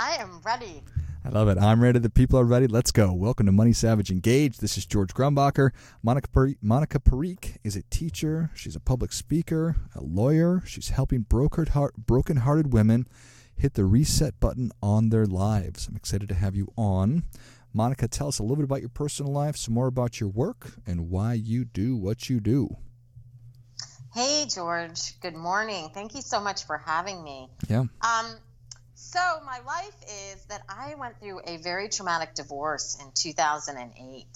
I am ready. I love it. I'm ready. The people are ready. Let's go. Welcome to Money Savage Engage. This is George Grumbacher. Monica, Par- Monica Parikh is a teacher. She's a public speaker, a lawyer. She's helping broken-hearted women hit the reset button on their lives. I'm excited to have you on. Monica, tell us a little bit about your personal life, some more about your work, and why you do what you do. Hey, George. Good morning. Thank you so much for having me. Yeah. Um, so, my life is that I went through a very traumatic divorce in 2008.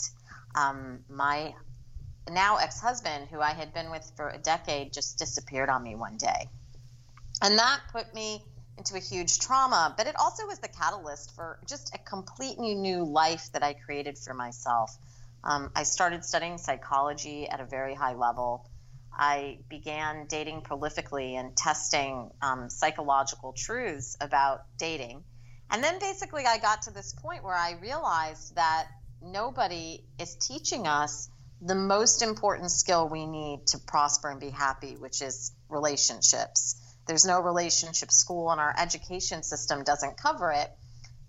Um, my now ex husband, who I had been with for a decade, just disappeared on me one day. And that put me into a huge trauma, but it also was the catalyst for just a completely new life that I created for myself. Um, I started studying psychology at a very high level. I began dating prolifically and testing um, psychological truths about dating. And then basically, I got to this point where I realized that nobody is teaching us the most important skill we need to prosper and be happy, which is relationships. There's no relationship school, and our education system doesn't cover it.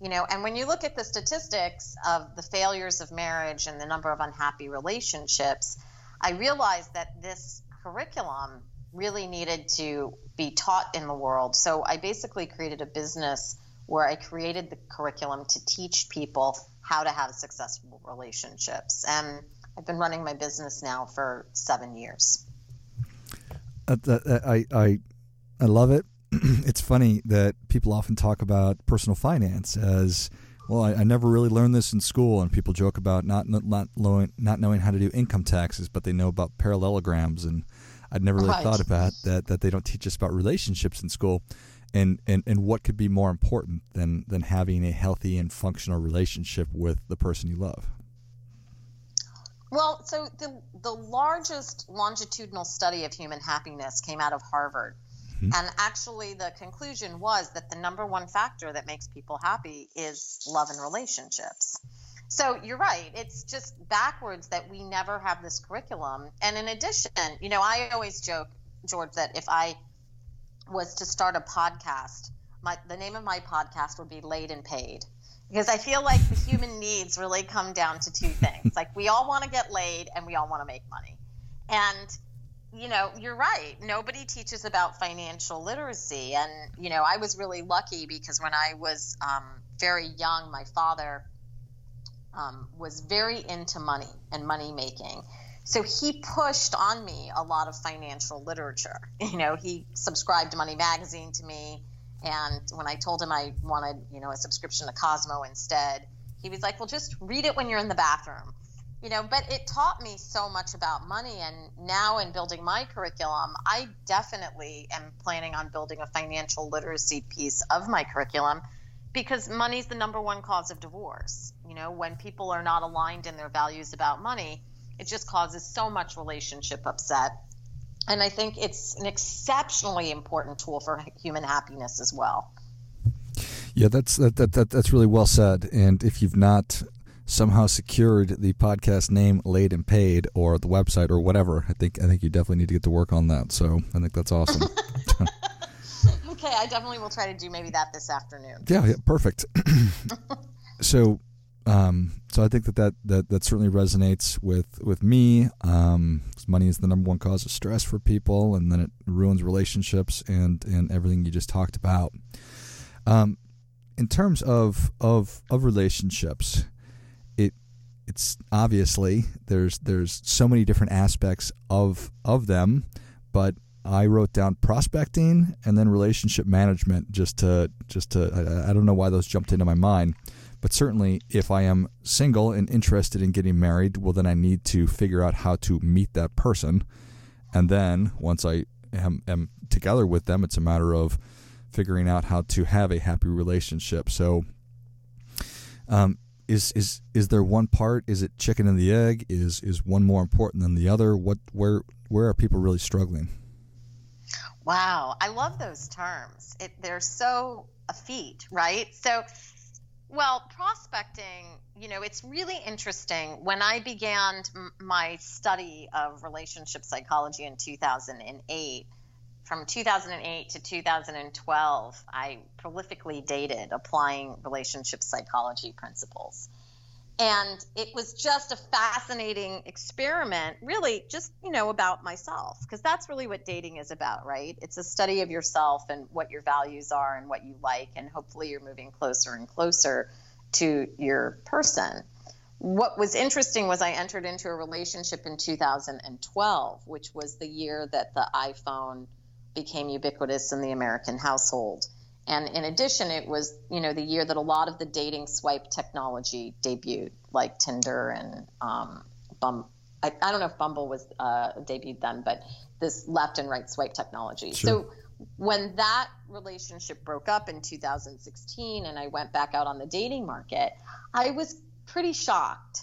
You know, and when you look at the statistics of the failures of marriage and the number of unhappy relationships, I realized that this curriculum really needed to be taught in the world. So I basically created a business where I created the curriculum to teach people how to have successful relationships. And I've been running my business now for seven years. Uh, I, I, I love it. it's funny that people often talk about personal finance as well. I, I, never really learned this in school, and people joke about not not knowing, not knowing how to do income taxes, but they know about parallelograms and I'd never really right. thought about that that they don't teach us about relationships in school, and, and and what could be more important than than having a healthy and functional relationship with the person you love. Well, so the the largest longitudinal study of human happiness came out of Harvard. Mm-hmm. And actually, the conclusion was that the number one factor that makes people happy is love and relationships. So you're right. It's just backwards that we never have this curriculum. And in addition, you know, I always joke, George, that if I was to start a podcast, my the name of my podcast would be Laid and Paid. Because I feel like the human needs really come down to two things. Like we all want to get laid and we all want to make money. And you know, you're right. Nobody teaches about financial literacy. And, you know, I was really lucky because when I was um, very young, my father um, was very into money and money making. So he pushed on me a lot of financial literature. You know, he subscribed to Money Magazine to me, and when I told him I wanted, you know, a subscription to Cosmo instead, he was like, "Well, just read it when you're in the bathroom." You know, but it taught me so much about money, and now in building my curriculum, I definitely am planning on building a financial literacy piece of my curriculum because money's the number one cause of divorce. You know, when people are not aligned in their values about money, it just causes so much relationship upset. And I think it's an exceptionally important tool for human happiness as well. Yeah, that's that, that, that that's really well said. And if you've not somehow secured the podcast name laid and paid or the website or whatever, I think I think you definitely need to get to work on that. So I think that's awesome. okay, I definitely will try to do maybe that this afternoon. Yeah, yeah perfect. so, um, so I think that, that that that certainly resonates with with me. Um, money is the number one cause of stress for people, and then it ruins relationships and and everything you just talked about. Um, in terms of of of relationships, it's obviously there's there's so many different aspects of of them, but I wrote down prospecting and then relationship management just to just to I, I, don't know why those jumped into my mind, but certainly if I am single and interested in getting married, well then I need to figure out how to meet that person, and then once I am, am together with them, it's a matter of figuring out how to have a happy relationship. So Um, is is is there one part? Is it chicken and the egg? Is is one more important than the other? What where where are people really struggling? Wow, I love those terms. It, they're so effete, right? So, well, prospecting, you know, it's really interesting. When I began my study of relationship psychology in 2008, from 2008 to 2012, I prolifically dated applying relationship psychology principles. And it was just a fascinating experiment, really, just, you know, about myself, because that's really what dating is about, right? It's a study of yourself and what your values are and what you like, and hopefully you're moving closer and closer to your person. What was interesting was I entered into a relationship in 2012, which was the year that the iPhone became ubiquitous in the American household. And in addition, it was you know the year that a lot of the dating swipe technology debuted, like Tinder and um, Bum. I, I, don't know if Bumble was uh, debuted then, but this left and right swipe technology. Sure. So when that relationship broke up in 2016, and I went back out on the dating market, I was pretty shocked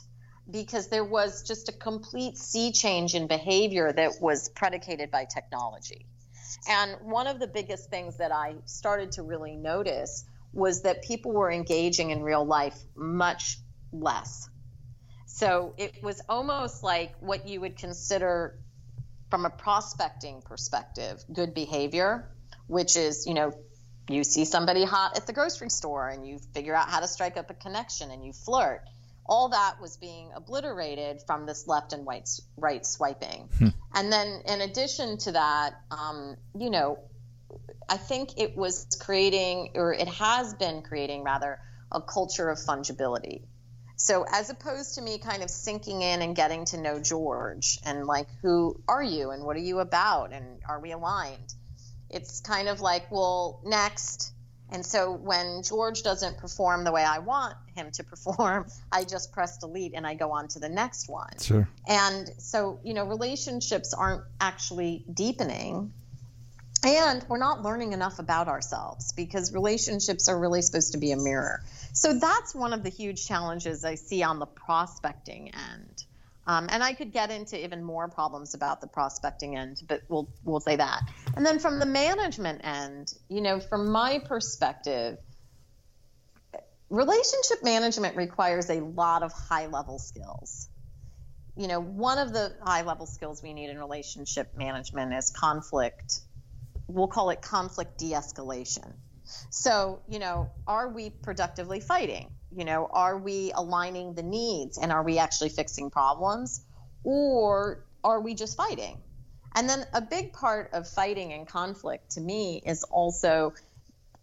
because there was just a complete sea change in behavior that was predicated by technology. And one of the biggest things that I started to really notice was that people were engaging in real life much less. So it was almost like what you would consider from a prospecting perspective good behavior, which is, you know, you see somebody hot at the grocery store and you figure out how to strike up a connection and you flirt all that was being obliterated from this left and right, right swiping. Hmm. And then, in addition to that, um, you know, I think it was creating, or it has been creating rather, a culture of fungibility. So, as opposed to me kind of sinking in and getting to know George and like, who are you and what are you about and are we aligned? It's kind of like, well, next and so when George doesn't perform the way I want him to perform, I just press delete and I go on to the next one. Sure. And so, you know, relationships aren't actually deepening. And we're not learning enough about ourselves because relationships are really supposed to be a mirror. So that's one of the huge challenges I see on the prospecting end. Um, and I could get into even more problems about the prospecting end, but we'll we'll say that. And then from the management end, you know, from my perspective, relationship management requires a lot of high level skills. You know, one of the high level skills we need in relationship management is conflict. We'll call it conflict de escalation. So, you know, are we productively fighting? you know are we aligning the needs and are we actually fixing problems or are we just fighting and then a big part of fighting and conflict to me is also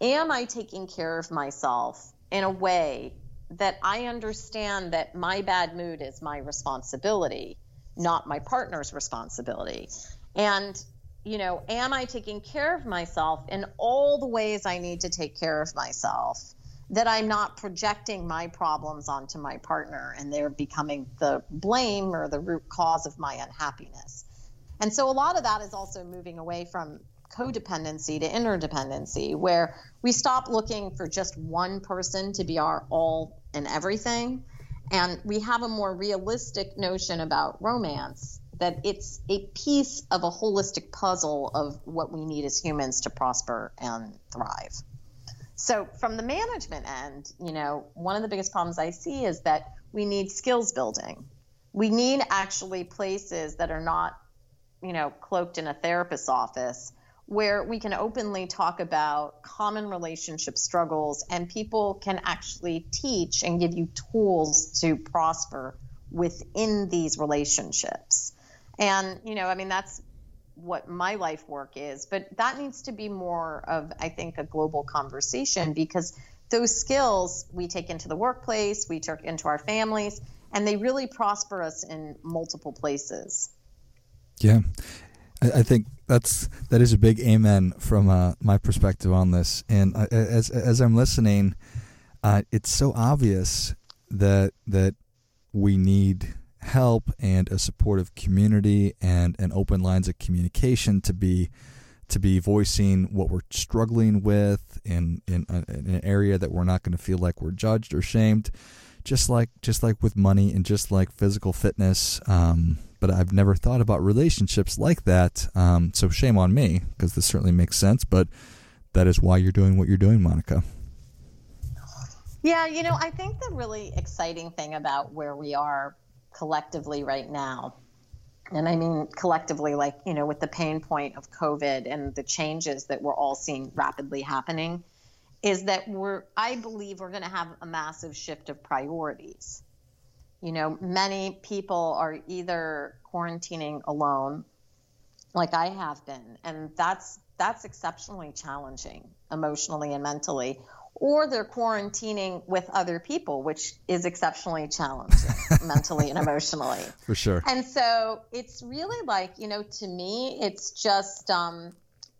am i taking care of myself in a way that i understand that my bad mood is my responsibility not my partner's responsibility and you know am i taking care of myself in all the ways i need to take care of myself that I'm not projecting my problems onto my partner and they're becoming the blame or the root cause of my unhappiness. And so a lot of that is also moving away from codependency to interdependency, where we stop looking for just one person to be our all and everything. And we have a more realistic notion about romance that it's a piece of a holistic puzzle of what we need as humans to prosper and thrive. So, from the management end, you know, one of the biggest problems I see is that we need skills building. We need actually places that are not, you know, cloaked in a therapist's office where we can openly talk about common relationship struggles and people can actually teach and give you tools to prosper within these relationships. And, you know, I mean, that's what my life work is, but that needs to be more of, I think, a global conversation because those skills we take into the workplace, we take into our families, and they really prosper us in multiple places. Yeah. I, think that's that is a big amen from uh, my perspective on this. And as as I'm listening, uh, it's so obvious that that we need help and a supportive community and and open lines of communication to be to be voicing what we're struggling with in in, uh, in an area that we're not going to feel like we're judged or shamed just like just like with money and just like physical fitness um, but i've never thought about relationships like that um, so shame on me because this certainly makes sense but that is why you're doing what you're doing monica yeah you know i think the really exciting thing about where we are collectively right now and I mean collectively, like, you know, with the pain point of COVID and the changes that we're all seeing rapidly happening, is that we're, I believe we're going to have a massive shift of priorities. You know, many people are either quarantining alone, like I have been, and that's that's exceptionally challenging emotionally and mentally, or they're quarantining with other people, which is exceptionally challenging mentally and emotionally. For sure. And so it's really like, you know, to me, it's just um,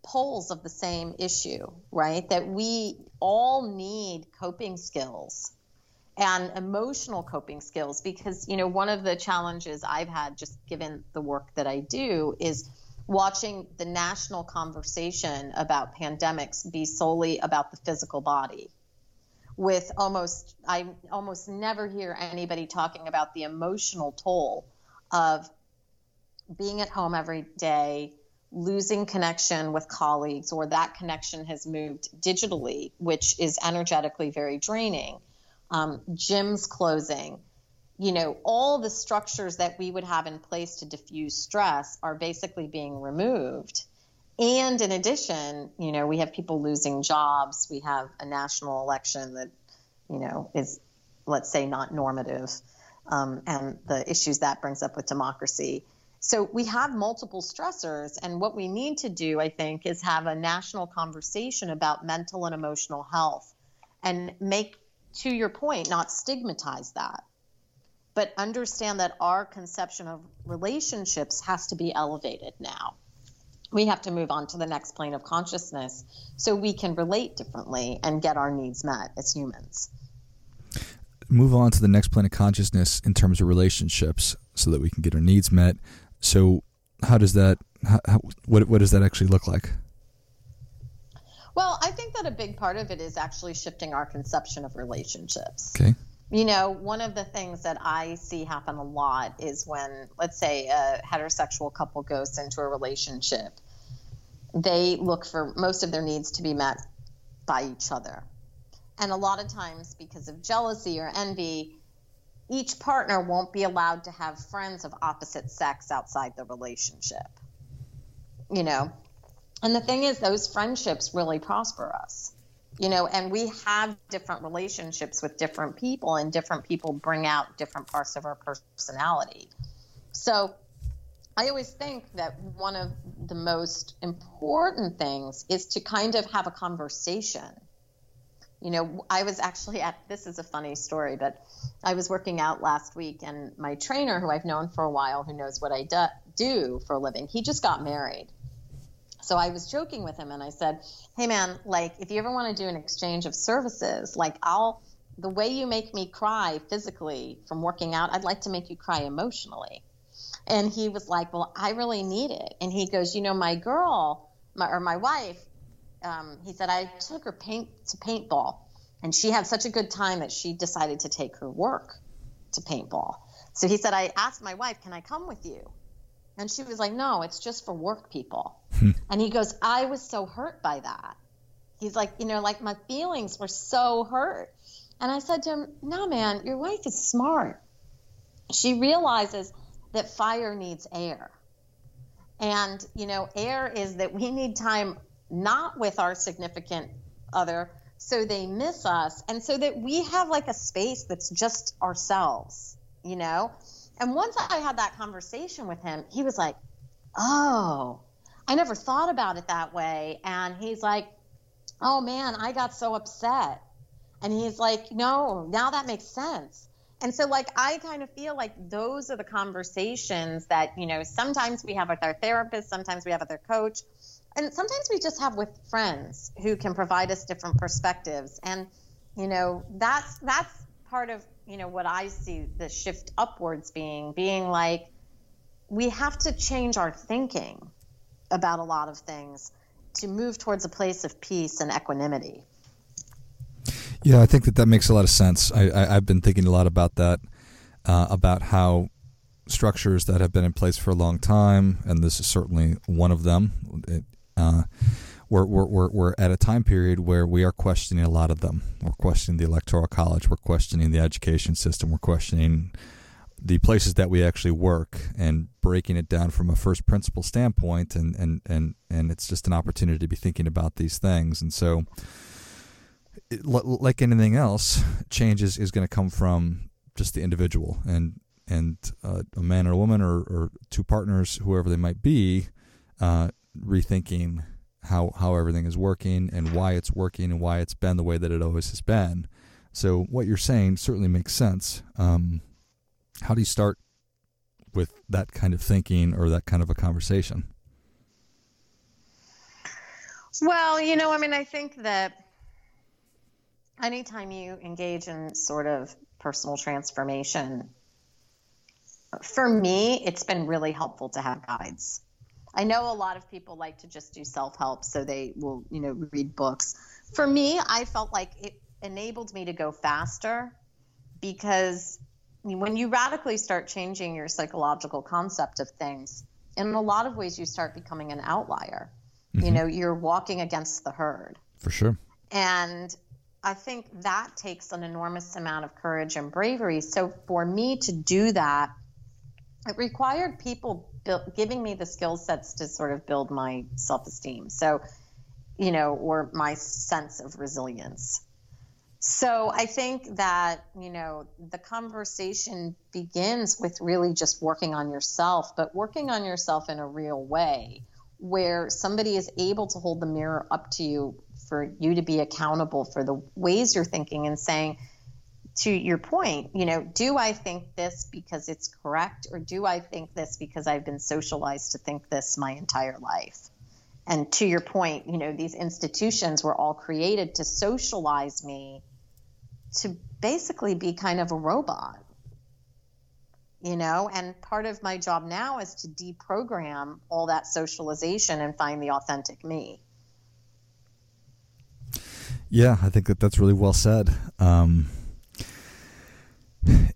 poles of the same issue, right? That we all need coping skills and emotional coping skills because, you know, one of the challenges I've had just given the work that I do is watching the national conversation about pandemics be solely about the physical body. With almost i almost never hear anybody talking about the emotional toll of being at home every day losing connection with colleagues or that connection has moved digitally which is energetically very draining um, gyms closing you know, all the structures that we would have in place to diffuse stress are basically being removed. And in addition, you know, we have people losing jobs. We have a national election that, you know, is, let's say, not normative, um, and the issues that brings up with democracy. So we have multiple stressors. And what we need to do, I think, is have a national conversation about mental and emotional health and make, to your point, not stigmatize that but understand that our conception of relationships has to be elevated now. We have to move on to the next plane of consciousness so we can relate differently and get our needs met as humans. Move on to the next plane of consciousness in terms of relationships so that we can get our needs met. So, how does that, how, what, what does that actually look like? Well, I think that a big part of it is actually shifting our conception of relationships. Okay. You know, one of the things that I see happen a lot is when, let's say, a heterosexual couple goes into a relationship, they look for most of their needs to be met by each other. And a lot of times, because of jealousy or envy, each partner won't be allowed to have friends of opposite sex outside the relationship. You know, and the thing is, those friendships really prosper us you know and we have different relationships with different people and different people bring out different parts of our personality. So i always think that one of the most important things is to kind of have a conversation. You know i was actually at this is a funny story but i was working out last week and my trainer who i've known for a while who knows what i do, do for a living he just got married so I was joking with him and I said, Hey man, like if you ever want to do an exchange of services, like I'll, the way you make me cry physically from working out, I'd like to make you cry emotionally. And he was like, Well, I really need it. And he goes, You know, my girl, my, or my wife, um, he said, I took her paint to paintball and she had such a good time that she decided to take her work to paintball. So he said, I asked my wife, Can I come with you? And she was like, No, it's just for work people. Hmm. and he goes, I was so hurt by that. He's like, You know, like my feelings were so hurt. And I said to him, No, man, your wife is smart. She realizes that fire needs air. And, you know, air is that we need time not with our significant other so they miss us and so that we have like a space that's just ourselves, you know? And once I had that conversation with him, he was like, Oh, I never thought about it that way. And he's like, Oh man, I got so upset. And he's like, No, now that makes sense. And so, like, I kind of feel like those are the conversations that, you know, sometimes we have with our therapist, sometimes we have with our coach, and sometimes we just have with friends who can provide us different perspectives. And, you know, that's, that's part of you know what I see the shift upwards being being like we have to change our thinking about a lot of things to move towards a place of peace and equanimity. Yeah, I think that that makes a lot of sense. I, have been thinking a lot about that, uh, about how structures that have been in place for a long time, and this is certainly one of them. It, uh, we're, we're, we're at a time period where we are questioning a lot of them. We're questioning the electoral college. We're questioning the education system. We're questioning the places that we actually work and breaking it down from a first principle standpoint and and and and it's just an opportunity to be thinking about these things. And so it, like anything else change is, is going to come from just the individual and and uh, a man or a woman or, or two partners whoever they might be uh, rethinking how how everything is working and why it's working and why it's been the way that it always has been. So what you're saying certainly makes sense. Um, how do you start with that kind of thinking or that kind of a conversation? Well, you know, I mean, I think that anytime you engage in sort of personal transformation, for me, it's been really helpful to have guides. I know a lot of people like to just do self help, so they will, you know, read books. For me, I felt like it enabled me to go faster because when you radically start changing your psychological concept of things, in a lot of ways, you start becoming an outlier. Mm-hmm. You know, you're walking against the herd. For sure. And I think that takes an enormous amount of courage and bravery. So for me to do that, it required people build, giving me the skill sets to sort of build my self esteem. So, you know, or my sense of resilience. So I think that, you know, the conversation begins with really just working on yourself, but working on yourself in a real way where somebody is able to hold the mirror up to you for you to be accountable for the ways you're thinking and saying, to your point, you know, do I think this because it's correct or do I think this because I've been socialized to think this my entire life? And to your point, you know, these institutions were all created to socialize me to basically be kind of a robot you know? And part of my job now is to deprogram all that socialization and find the authentic me. Yeah i think that that's really well said. Um,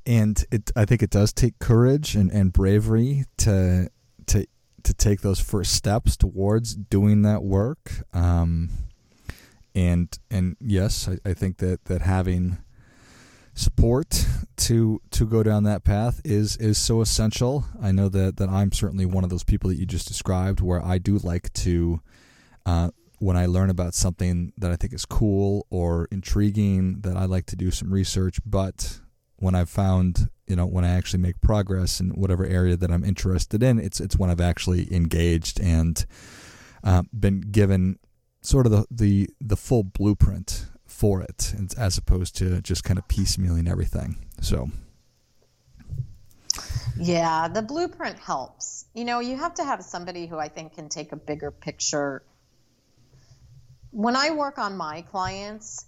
and it i think it does take courage and, and bravery to to to take those first steps towards doing that work. Um, and and yes I, I think that that having support to to go down that path is is so essential. I know that that I'm certainly one of those people that you just described, where I do like to. Uh, when I learn about something that I think is cool or intriguing, that I like to do some research. But when I've found, you know, when I actually make progress in whatever area that I'm interested in, it's it's when I've actually engaged and uh, been given sort of the, the the full blueprint for it as opposed to just kind of piecemealing everything. So, yeah, the blueprint helps. You know, you have to have somebody who I think can take a bigger picture. When I work on my clients,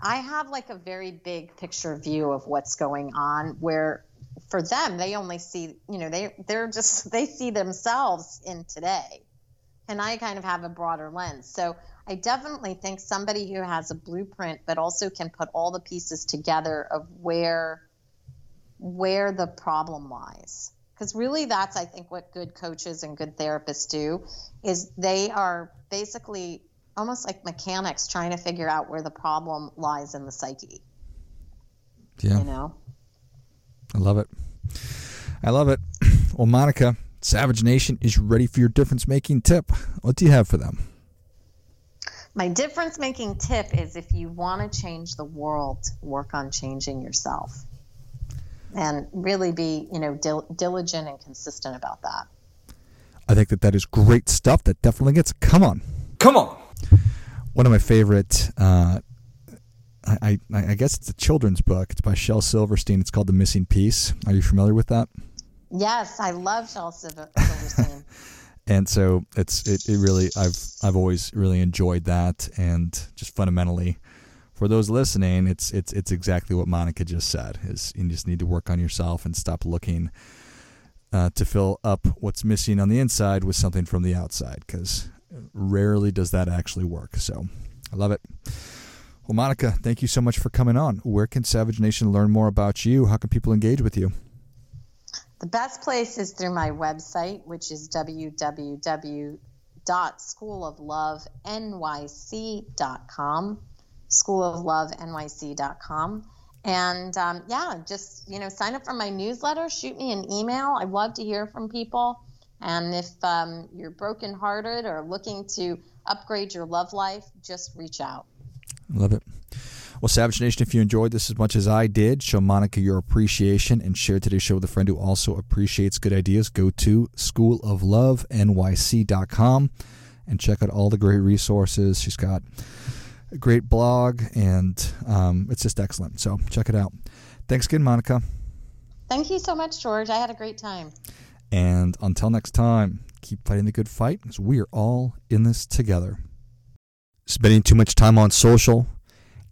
I have like a very big picture view of what's going on where for them they only see, you know, they they're just they see themselves in today. And I kind of have a broader lens. So I definitely think somebody who has a blueprint, but also can put all the pieces together of where where the problem lies. Because really, that's I think what good coaches and good therapists do is they are basically almost like mechanics trying to figure out where the problem lies in the psyche. Yeah, you know. I love it. I love it. Well, Monica, Savage Nation is ready for your difference making tip. What do you have for them? My difference making tip is if you want to change the world, work on changing yourself and really be, you know, dil- diligent and consistent about that. I think that that is great stuff. That definitely gets come on, come on. One of my favorite, uh, I, I, I guess it's a children's book. It's by Shel Silverstein. It's called The Missing Piece. Are you familiar with that? Yes, I love Shel Silverstein. and so it's it, it really I've I've always really enjoyed that and just fundamentally for those listening it's it's it's exactly what Monica just said is you just need to work on yourself and stop looking uh, to fill up what's missing on the inside with something from the outside because rarely does that actually work. So I love it. Well, Monica, thank you so much for coming on. Where can Savage Nation learn more about you? How can people engage with you? The best place is through my website, which is www.schooloflovenyc.com, schooloflovenyc.com. And um, yeah, just you know, sign up for my newsletter, shoot me an email. I love to hear from people. And if um, you're brokenhearted or looking to upgrade your love life, just reach out. Love it. Well, Savage Nation, if you enjoyed this as much as I did, show Monica your appreciation and share today's show with a friend who also appreciates good ideas. Go to schooloflovenyc.com and check out all the great resources. She's got a great blog, and um, it's just excellent. So check it out. Thanks again, Monica. Thank you so much, George. I had a great time. And until next time, keep fighting the good fight because we are all in this together. Spending too much time on social?